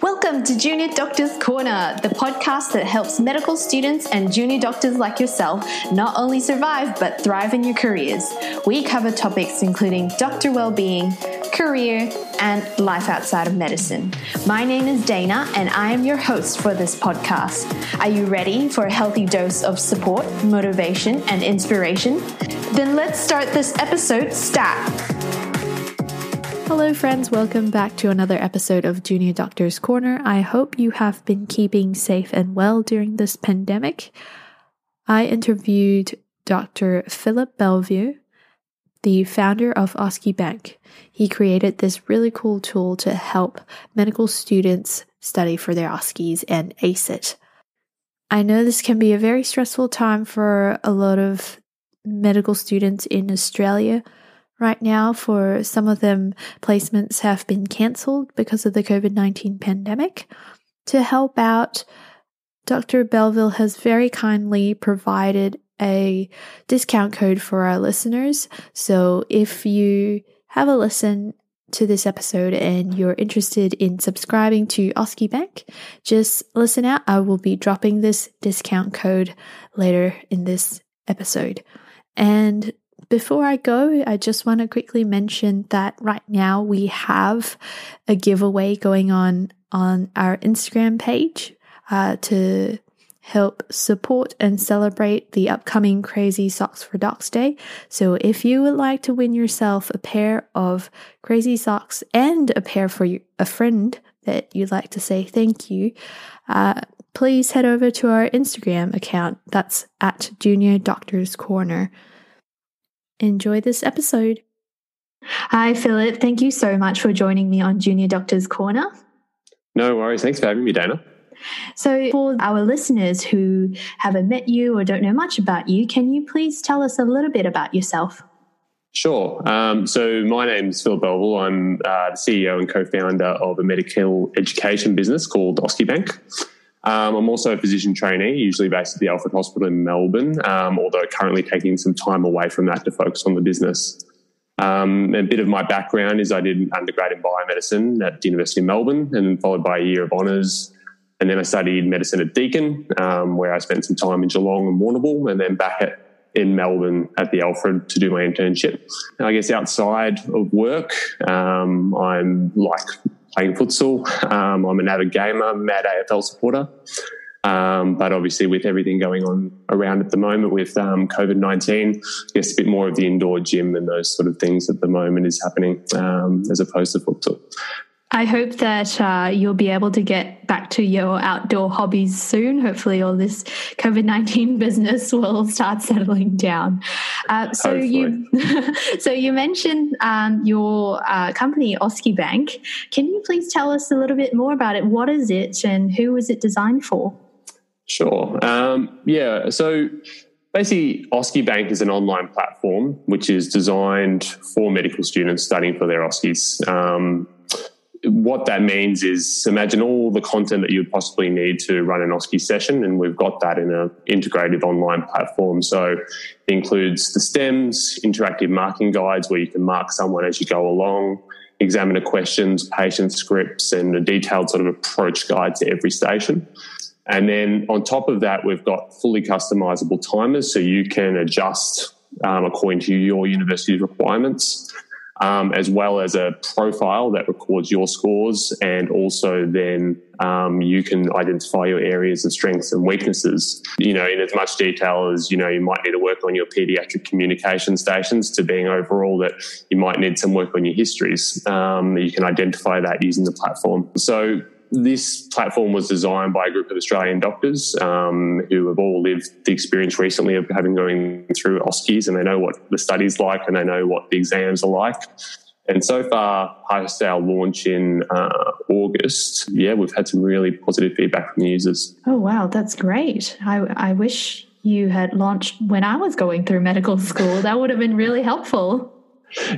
Welcome to Junior Doctors Corner, the podcast that helps medical students and junior doctors like yourself not only survive but thrive in your careers. We cover topics including doctor well-being, career, and life outside of medicine. My name is Dana, and I am your host for this podcast. Are you ready for a healthy dose of support, motivation, and inspiration? Then let's start this episode stat. Hello, friends. Welcome back to another episode of Junior Doctor's Corner. I hope you have been keeping safe and well during this pandemic. I interviewed Dr. Philip Bellevue, the founder of OSCE Bank. He created this really cool tool to help medical students study for their OSCEs and ace it. I know this can be a very stressful time for a lot of medical students in Australia right now. For some of them, placements have been cancelled because of the COVID 19 pandemic. To help out, Dr. Bellevue has very kindly provided a discount code for our listeners. So if you have a listen to this episode and you're interested in subscribing to OSCE Bank, just listen out. I will be dropping this discount code later in this episode. And before I go, I just want to quickly mention that right now we have a giveaway going on on our Instagram page uh, to help support and celebrate the upcoming Crazy Socks for Docs Day. So if you would like to win yourself a pair of Crazy Socks and a pair for a friend that you'd like to say thank you, uh, please head over to our Instagram account. That's at Junior Doctors Corner. Enjoy this episode. Hi, Philip. Thank you so much for joining me on Junior Doctors Corner. No worries. Thanks for having me, Dana. So, for our listeners who haven't met you or don't know much about you, can you please tell us a little bit about yourself? Sure. Um, so, my name is Phil Belleville. I'm uh, the CEO and co founder of a medical education business called OSCE Bank. Um, I'm also a physician trainee, usually based at the Alfred Hospital in Melbourne, um, although currently taking some time away from that to focus on the business. Um, a bit of my background is I did undergrad in biomedicine at the University of Melbourne and followed by a year of honours. And then I studied medicine at Deakin, um, where I spent some time in Geelong and Warrnambool, and then back at, in Melbourne at the Alfred to do my internship. I guess outside of work, um, I'm like playing futsal. Um, I'm an avid gamer, mad AFL supporter. Um, but obviously, with everything going on around at the moment with um, COVID 19, I guess a bit more of the indoor gym and those sort of things at the moment is happening um, as opposed to futsal. I hope that uh, you'll be able to get back to your outdoor hobbies soon. Hopefully, all this COVID nineteen business will start settling down. Uh, so Hopefully. you, so you mentioned um, your uh, company, OSCE Bank. Can you please tell us a little bit more about it? What is it, and who is it designed for? Sure. Um, yeah. So basically, OSCE Bank is an online platform which is designed for medical students studying for their OSCEs. Um, what that means is imagine all the content that you would possibly need to run an OSCE session, and we've got that in an integrated online platform. So it includes the stems, interactive marking guides where you can mark someone as you go along, examiner questions, patient scripts, and a detailed sort of approach guide to every station. And then on top of that, we've got fully customizable timers so you can adjust um, according to your university's requirements um, as well as a profile that records your scores. And also, then um, you can identify your areas of strengths and weaknesses, you know, in as much detail as, you know, you might need to work on your pediatric communication stations to being overall that you might need some work on your histories. Um, you can identify that using the platform. So, this platform was designed by a group of Australian doctors um, who have all lived the experience recently of having going through OSCEs and they know what the study's like and they know what the exams are like. And so far, post our launch in uh, August, yeah, we've had some really positive feedback from users. Oh, wow, that's great. I, I wish you had launched when I was going through medical school. That would have been really helpful.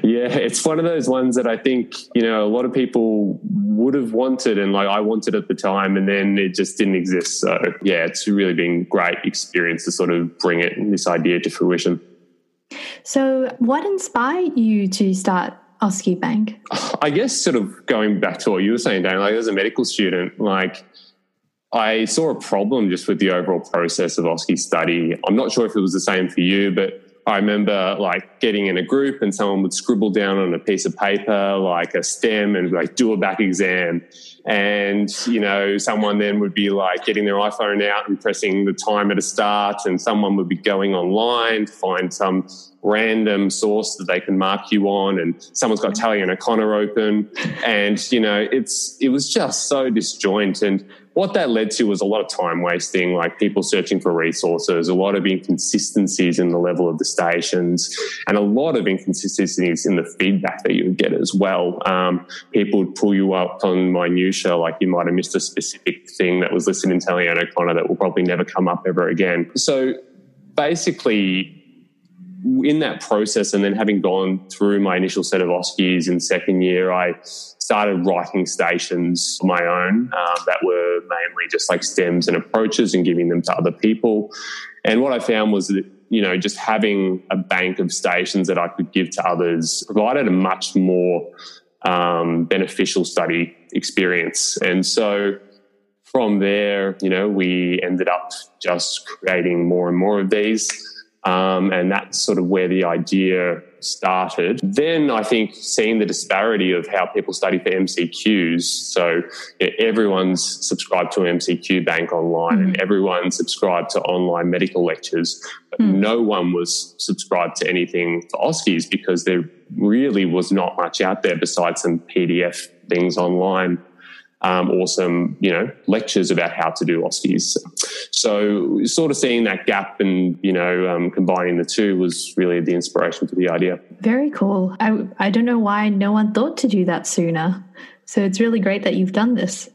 Yeah, it's one of those ones that I think, you know, a lot of people would have wanted and like I wanted at the time and then it just didn't exist. So yeah, it's really been great experience to sort of bring it this idea to fruition. So, what inspired you to start OSCE Bank? I guess, sort of going back to what you were saying, Dan, like as a medical student, like I saw a problem just with the overall process of OSCE study. I'm not sure if it was the same for you, but I remember like getting in a group and someone would scribble down on a piece of paper like a stem and like do a back exam. And, you know, someone then would be like getting their iPhone out and pressing the timer to start, and someone would be going online to find some random source that they can mark you on and someone's got mm-hmm. Talley and O'Connor open. And you know it's it was just so disjoint. And what that led to was a lot of time wasting, like people searching for resources, a lot of inconsistencies in the level of the stations, and a lot of inconsistencies in the feedback that you would get as well. Um, people would pull you up on minutia, like you might have missed a specific thing that was listed in Talley and O'Connor that will probably never come up ever again. So basically, in that process, and then having gone through my initial set of OSCEs in second year, I started writing stations my own uh, that were mainly just like stems and approaches and giving them to other people. And what I found was that, you know, just having a bank of stations that I could give to others provided a much more um, beneficial study experience. And so from there, you know, we ended up just creating more and more of these. Um, and that's sort of where the idea started. Then I think seeing the disparity of how people study for MCQs. So everyone's subscribed to an MCQ bank online mm-hmm. and everyone's subscribed to online medical lectures, but mm. no one was subscribed to anything for OSCEs because there really was not much out there besides some PDF things online um, or some, you know, lectures about how to do OSCEs. So sort of seeing that gap and, you know, um, combining the two was really the inspiration for the idea. Very cool. I, I don't know why no one thought to do that sooner. So it's really great that you've done this.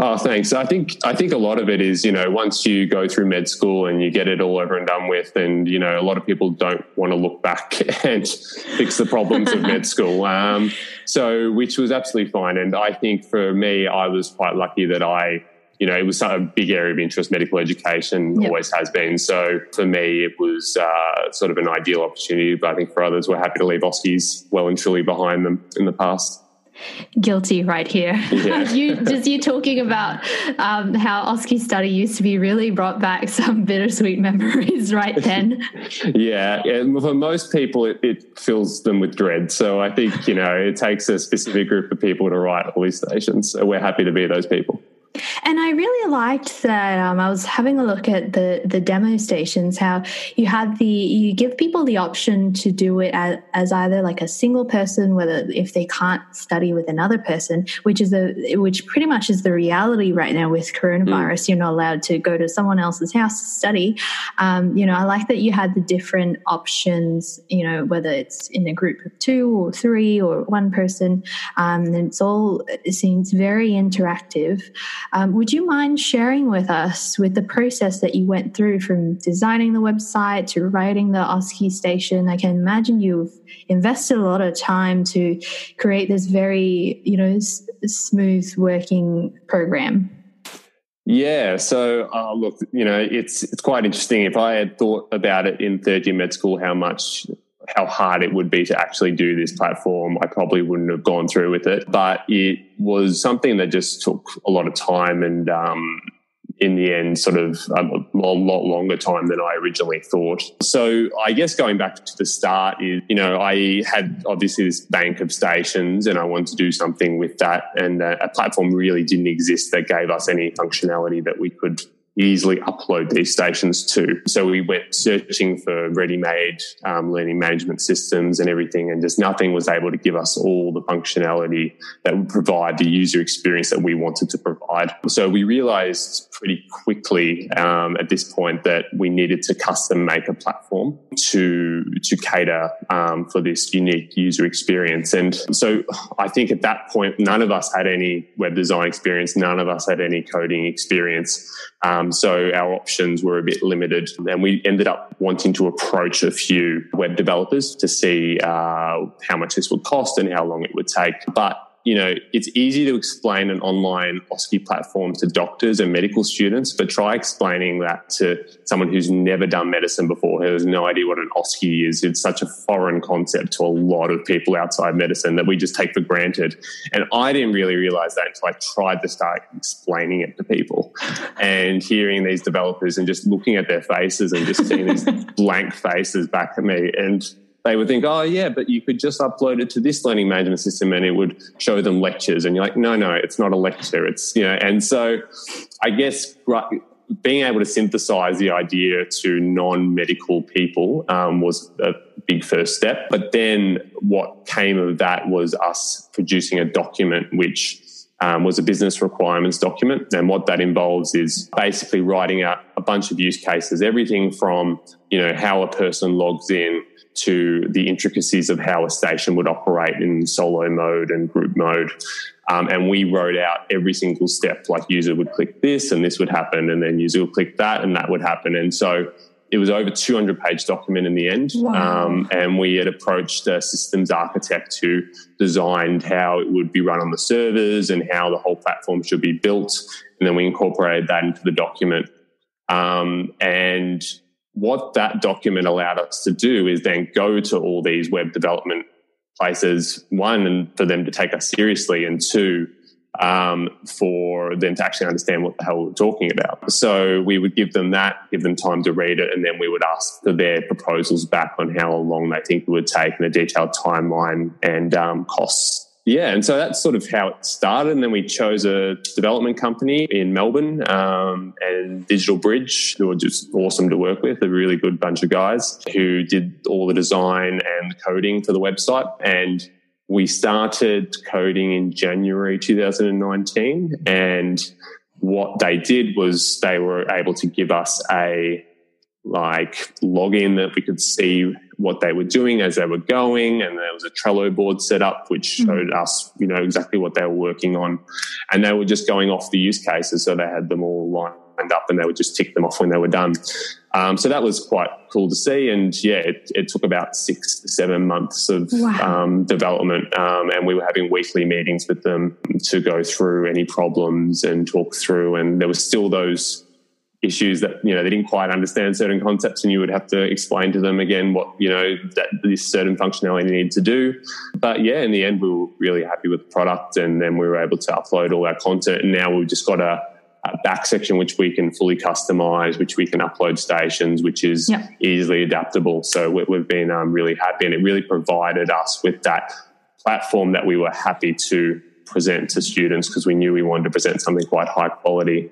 Oh, thanks. I think I think a lot of it is, you know, once you go through med school and you get it all over and done with, and you know, a lot of people don't want to look back and fix the problems of med school. Um, so, which was absolutely fine. And I think for me, I was quite lucky that I, you know, it was a big area of interest. Medical education yep. always has been. So for me, it was uh, sort of an ideal opportunity. But I think for others, we're happy to leave OSCEs well and truly behind them in the past guilty right here. Yeah. you just you talking about um, how OSCE study used to be really brought back some bittersweet memories right then. yeah, and for most people, it, it, fills them with dread. So I think you know it takes a specific group of people to write all these stations. So we're happy to be those people. And I really liked that. Um, I was having a look at the the demo stations. How you had the you give people the option to do it as, as either like a single person, whether if they can't study with another person, which is a which pretty much is the reality right now with coronavirus. Mm. You're not allowed to go to someone else's house to study. Um, you know, I like that you had the different options. You know, whether it's in a group of two or three or one person, um, and it's all it seems very interactive. Um, would you mind sharing with us with the process that you went through from designing the website to writing the OSCE station? I can imagine you've invested a lot of time to create this very, you know, s- smooth working program. Yeah, so uh, look, you know, it's it's quite interesting. If I had thought about it in third year med school, how much how hard it would be to actually do this platform, I probably wouldn't have gone through with it. But it was something that just took a lot of time and, um, in the end, sort of a, lot longer time than I originally thought. So I guess going back to the start is, you know, I had obviously this bank of stations and I wanted to do something with that. And a, a platform really didn't exist that gave us any functionality that we could easily upload these stations to. So we went searching for ready-made um, learning management systems and everything, and just nothing was able to give us all the functionality that would provide the user experience that we wanted to provide. So we realized pretty quickly um, at this point that we needed to custom make a platform to to cater um, for this unique user experience. And so I think at that point, none of us had any web design experience, none of us had any coding experience. Um, so our options were a bit limited, and we ended up wanting to approach a few web developers to see uh, how much this would cost and how long it would take. But you know, it's easy to explain an online OSCE platform to doctors and medical students, but try explaining that to someone who's never done medicine before, who has no idea what an OSCE is. It's such a foreign concept to a lot of people outside medicine that we just take for granted. And I didn't really realize that until I tried to start explaining it to people and hearing these developers and just looking at their faces and just seeing these blank faces back at me. And they would think, oh, yeah, but you could just upload it to this learning management system and it would show them lectures. And you're like, no, no, it's not a lecture. It's, you know, and so I guess being able to synthesize the idea to non medical people um, was a big first step. But then what came of that was us producing a document which um, was a business requirements document. And what that involves is basically writing out a bunch of use cases, everything from, you know, how a person logs in to the intricacies of how a station would operate in solo mode and group mode. Um, and we wrote out every single step, like user would click this and this would happen, and then user would click that and that would happen. And so it was over 200 page document in the end. Wow. Um, and we had approached a systems architect who designed how it would be run on the servers and how the whole platform should be built. And then we incorporated that into the document. Um, and what that document allowed us to do is then go to all these web development places, one, and for them to take us seriously, and two, um, for them to actually understand what the hell we're talking about. So we would give them that, give them time to read it, and then we would ask for their proposals back on how long they think it would take and a detailed timeline and um, costs yeah, and so that's sort of how it started. And then we chose a development company in Melbourne um, and Digital Bridge, who were just awesome to work with, a really good bunch of guys who did all the design and coding for the website. And we started coding in January 2019. And what they did was they were able to give us a like login that we could see what they were doing as they were going. And there was a Trello board set up, which mm-hmm. showed us, you know, exactly what they were working on. And they were just going off the use cases. So they had them all lined up and they would just tick them off when they were done. Um, so that was quite cool to see. And yeah, it, it took about six to seven months of wow. um, development. Um, and we were having weekly meetings with them to go through any problems and talk through. And there was still those issues that you know they didn't quite understand certain concepts and you would have to explain to them again what you know that this certain functionality needed to do. But yeah in the end we were really happy with the product and then we were able to upload all our content. And now we've just got a, a back section which we can fully customize which we can upload stations which is yep. easily adaptable. So we, have been um, really happy and it really provided us with that platform that we were happy to present to students because we knew we wanted to present something quite high quality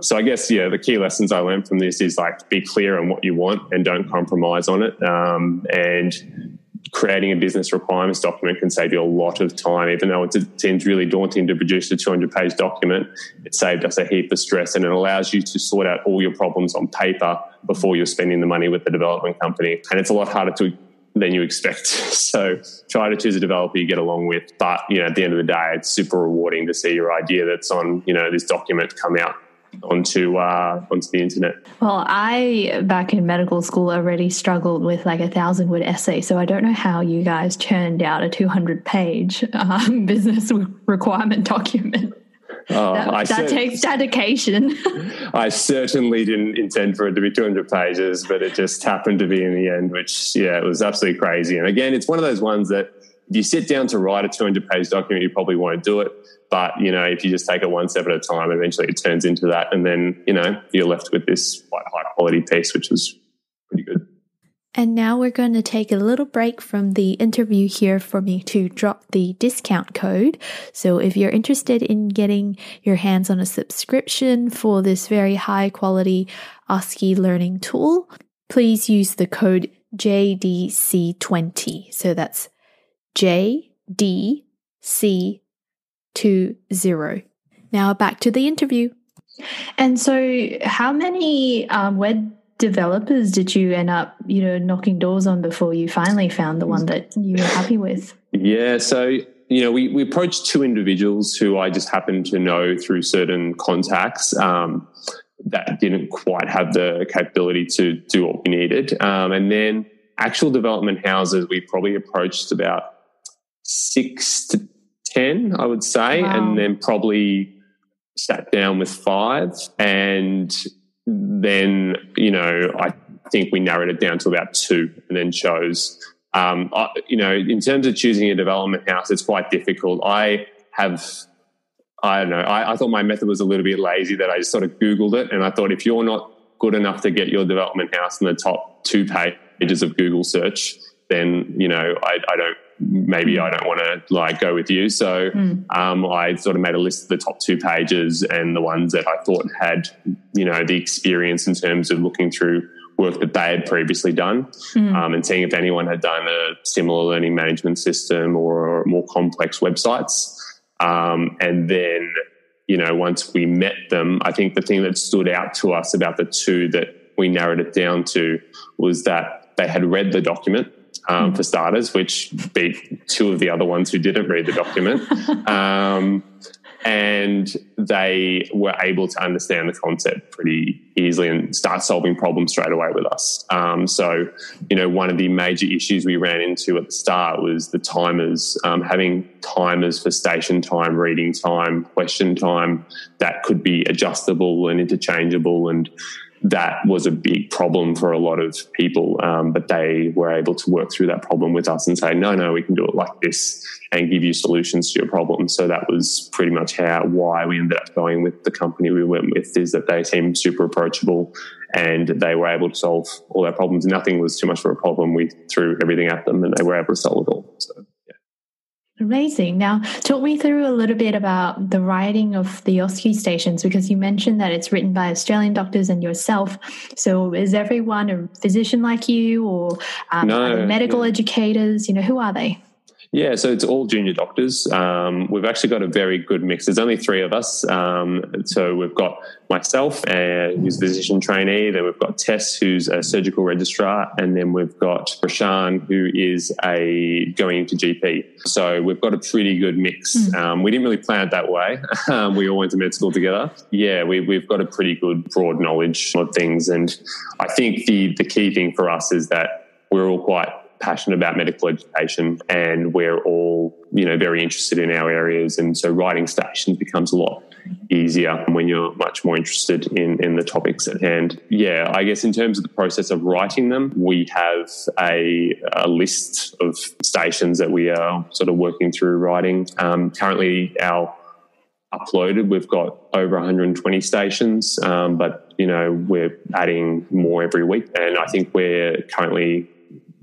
so I guess yeah, the key lessons I learned from this is like be clear on what you want and don't compromise on it. Um, and creating a business requirements document can save you a lot of time, even though it seems really daunting to produce a 200 page document. It saved us a heap of stress and it allows you to sort out all your problems on paper before you're spending the money with the development company. And it's a lot harder to than you expect. So try to choose a developer you get along with. But you know, at the end of the day, it's super rewarding to see your idea that's on you know this document come out onto uh, onto the internet. Well, I back in medical school already struggled with like a thousand word essay, so I don't know how you guys churned out a two hundred page um, business requirement document. Oh, that, that takes dedication. I certainly didn't intend for it to be 200 pages, but it just happened to be in the end, which, yeah, it was absolutely crazy. And again, it's one of those ones that if you sit down to write a 200 page document, you probably won't do it. But, you know, if you just take it one step at a time, eventually it turns into that. And then, you know, you're left with this quite high quality piece, which is pretty good. And now we're going to take a little break from the interview here for me to drop the discount code. So if you're interested in getting your hands on a subscription for this very high quality OSCE learning tool, please use the code JDC20. So that's JDC20. Now back to the interview. And so, how many um, web developers did you end up, you know, knocking doors on before you finally found the one that you were happy with? Yeah, so you know, we, we approached two individuals who I just happened to know through certain contacts um, that didn't quite have the capability to do what we needed. Um, and then actual development houses, we probably approached about six to 10, I would say, wow. and then probably sat down with five. And then, you know, I think we narrowed it down to about two and then chose. Um, I, you know, in terms of choosing a development house, it's quite difficult. I have I don't know. I, I, thought my method was a little bit lazy that I just sort of Googled it. And I thought if you're not good enough to get your development house in the top two pages of Google search, then, you know, I, I don't, maybe I don't want to like go with you. So mm. um, I sort of made a list of the top two pages and the ones that I thought had, you know, the experience in terms of looking through work that they had previously done mm. um, and seeing if anyone had done a similar learning management system or more complex websites. Um, and then, you know, once we met them, I think the thing that stood out to us about the two that we narrowed it down to was that they had read the document. Um, mm. For starters, which beat two of the other ones who didn't read the document. um, and they were able to understand the concept pretty easily and start solving problems straight away with us. Um, so, you know, one of the major issues we ran into at the start was the timers, um, having timers for station time, reading time, question time that could be adjustable and interchangeable and that was a big problem for a lot of people. Um, but they were able to work through that problem with us and say, no, no, we can do it like this and give you solutions to your problem. So that was pretty much how why we ended up going with the company we went with is that they seemed super approachable and they were able to solve all our problems. Nothing was too much of a problem. We threw everything at them and they were able to solve it all. So Amazing. Now, talk me through a little bit about the writing of the OSCE stations because you mentioned that it's written by Australian doctors and yourself. So, is everyone a physician like you, or um, no, medical educators? You know, who are they? Yeah, so it's all junior doctors. Um, we've actually got a very good mix. There's only three of us. Um, so we've got myself, uh, who's a physician trainee. Then we've got Tess, who's a surgical registrar, and then we've got Rashan, who is a going into GP. So we've got a pretty good mix. Mm. Um, we didn't really plan it that way. Um, we all went to med school together. Yeah, we, we've got a pretty good broad knowledge of things, and I think the the key thing for us is that we're all quite passionate about medical education and we're all, you know, very interested in our areas. And so writing stations becomes a lot easier when you're much more interested in, in the topics at hand. Yeah, I guess in terms of the process of writing them, we have a, a list of stations that we are sort of working through writing. Um, currently, our uploaded, we've got over 120 stations, um, but you know we're adding more every week, and I think we're currently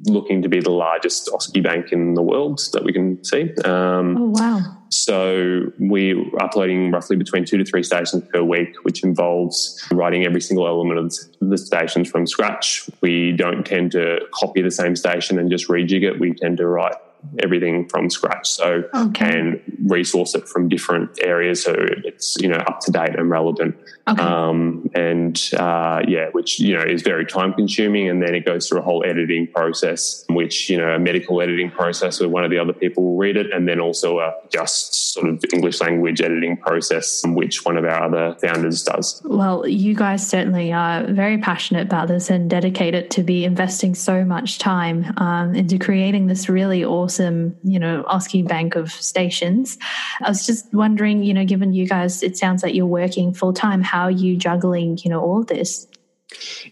looking to be the largest OSCE bank in the world that we can see. Um, oh, wow. So we're uploading roughly between two to three stations per week, which involves writing every single element of the stations from scratch. We don't tend to copy the same station and just rejig it. We tend to write everything from scratch. So okay. and resource it from different areas so it's you know up to date and relevant. Okay. Um, and uh, yeah, which you know is very time consuming, and then it goes through a whole editing process, which you know a medical editing process where one of the other people will read it, and then also a just sort of English language editing process, which one of our other founders does. Well, you guys certainly are very passionate about this and dedicated to be investing so much time um, into creating this really awesome, you know, OSCE bank of stations. I was just wondering, you know, given you guys, it sounds like you're working full time how are you juggling, you know, all this?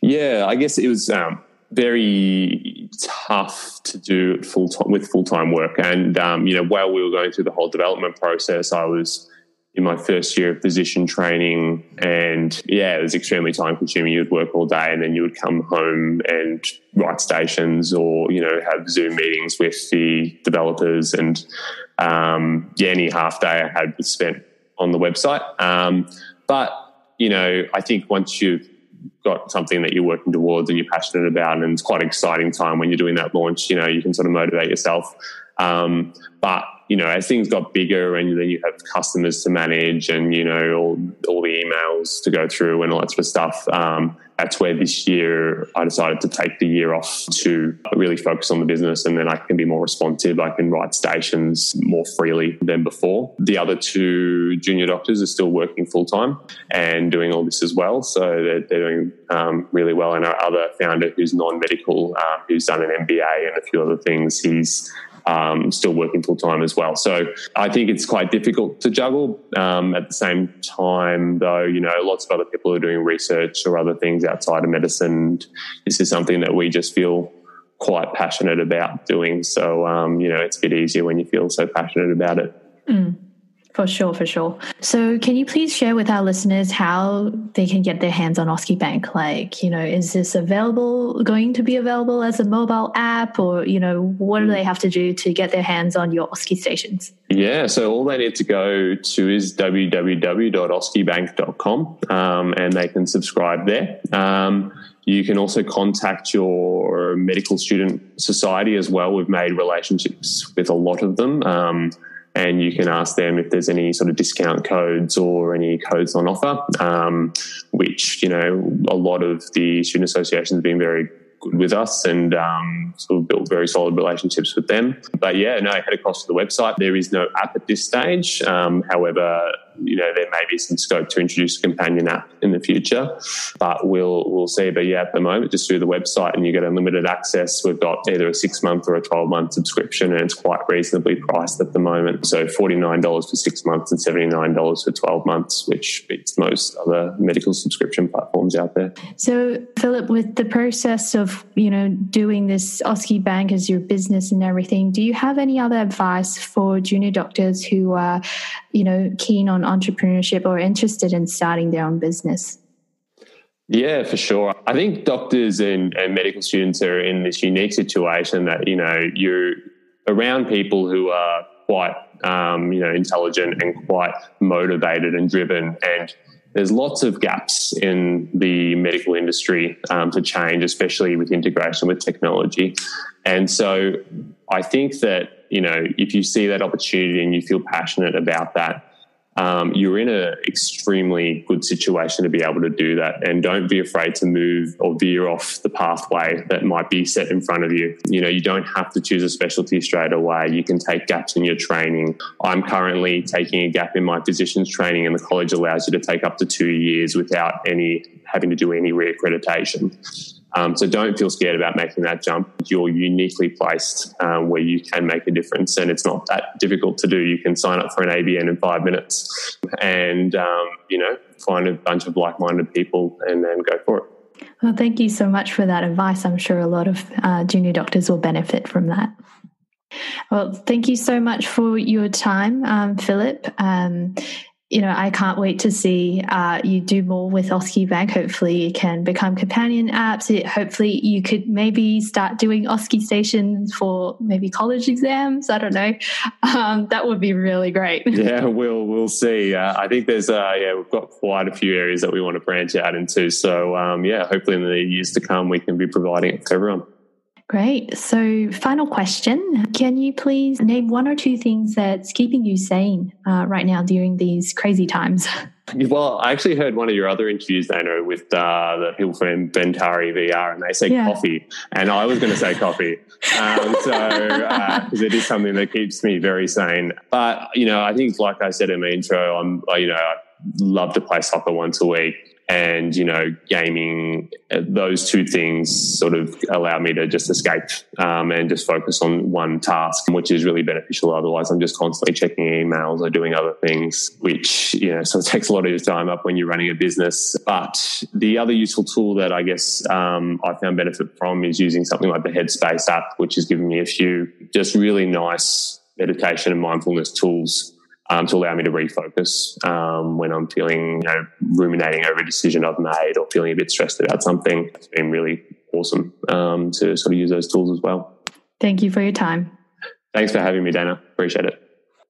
Yeah, I guess it was um, very tough to do full time with full time work. And um, you know, while we were going through the whole development process, I was in my first year of physician training, and yeah, it was extremely time consuming. You'd work all day, and then you would come home and write stations, or you know, have Zoom meetings with the developers, and um, yeah, any half day I had was spent on the website. Um, but you know, I think once you've got something that you're working towards and you're passionate about, and it's quite an exciting time when you're doing that launch, you know, you can sort of motivate yourself. Um, but you know, as things got bigger and then you have customers to manage and, you know, all, all the emails to go through and all that sort of stuff, um, that's where this year I decided to take the year off to really focus on the business and then I can be more responsive. I can write stations more freely than before. The other two junior doctors are still working full time and doing all this as well. So they're, they're doing um, really well. And our other founder who's non medical, um, who's done an MBA and a few other things, he's um, still working full time as well. So I think it's quite difficult to juggle. Um, at the same time, though, you know, lots of other people are doing research or other things outside of medicine. This is something that we just feel quite passionate about doing. So, um, you know, it's a bit easier when you feel so passionate about it. Mm. For sure, for sure. So, can you please share with our listeners how they can get their hands on OSCE Bank? Like, you know, is this available, going to be available as a mobile app, or, you know, what do they have to do to get their hands on your OSCE stations? Yeah, so all they need to go to is www.oscebank.com um, and they can subscribe there. Um, you can also contact your medical student society as well. We've made relationships with a lot of them. Um, and you can ask them if there's any sort of discount codes or any codes on offer, um, which, you know, a lot of the student associations have been very good with us and um, sort of built very solid relationships with them. But yeah, no, head across to the website. There is no app at this stage. Um, however, you know there may be some scope to introduce a companion app in the future, but we'll we'll see. But yeah, at the moment, just through the website, and you get unlimited access. We've got either a six month or a twelve month subscription, and it's quite reasonably priced at the moment. So forty nine dollars for six months and seventy nine dollars for twelve months, which beats most other medical subscription platforms out there. So Philip, with the process of you know doing this OSCE Bank as your business and everything, do you have any other advice for junior doctors who are you know keen on entrepreneurship or interested in starting their own business? Yeah, for sure. I think doctors and, and medical students are in this unique situation that, you know, you're around people who are quite, um, you know, intelligent and quite motivated and driven. And there's lots of gaps in the medical industry um, to change, especially with integration with technology. And so I think that, you know, if you see that opportunity and you feel passionate about that, um, you're in an extremely good situation to be able to do that. And don't be afraid to move or veer off the pathway that might be set in front of you. You know, you don't have to choose a specialty straight away. You can take gaps in your training. I'm currently taking a gap in my physician's training, and the college allows you to take up to two years without any having to do any reaccreditation. Um, so don't feel scared about making that jump. You're uniquely placed um, where you can make a difference, and it's not that difficult to do. You can sign up for an ABN in five minutes, and um, you know find a bunch of like-minded people, and then go for it. Well, thank you so much for that advice. I'm sure a lot of uh, junior doctors will benefit from that. Well, thank you so much for your time, um, Philip. You know, I can't wait to see uh, you do more with OSCE Bank. Hopefully, you can become companion apps. It, hopefully, you could maybe start doing OSCE stations for maybe college exams. I don't know. Um, that would be really great. Yeah, we'll we'll see. Uh, I think there's uh, yeah, we've got quite a few areas that we want to branch out into. So um, yeah, hopefully in the years to come, we can be providing it to everyone. Great. So, final question Can you please name one or two things that's keeping you sane uh, right now during these crazy times? Well, I actually heard one of your other interviews, Dana, with uh, the people from Bentari VR, and they say yeah. coffee, and I was going to say coffee. Um, so, because uh, it is something that keeps me very sane. But you know, I think, like I said in my intro, I'm you know I love to play soccer once a week and you know gaming uh, those two things sort of allow me to just escape um, and just focus on one task which is really beneficial. Otherwise i'm just constantly checking emails or doing other things which you know so it takes a lot of your time up when you're running a business. But the other useful tool that i guess um, i found benefit from is using something like the headspace app which has given me a few just really nice meditation and mindfulness tools um, to allow me to refocus um, when I'm feeling, you know, ruminating over a decision I've made or feeling a bit stressed about something. It's been really awesome um, to sort of use those tools as well. Thank you for your time. Thanks for having me, Dana. Appreciate it.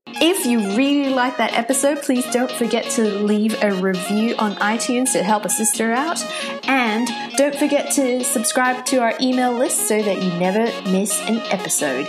If you really like that episode, please don't forget to leave a review on iTunes to help a sister out. And don't forget to subscribe to our email list so that you never miss an episode.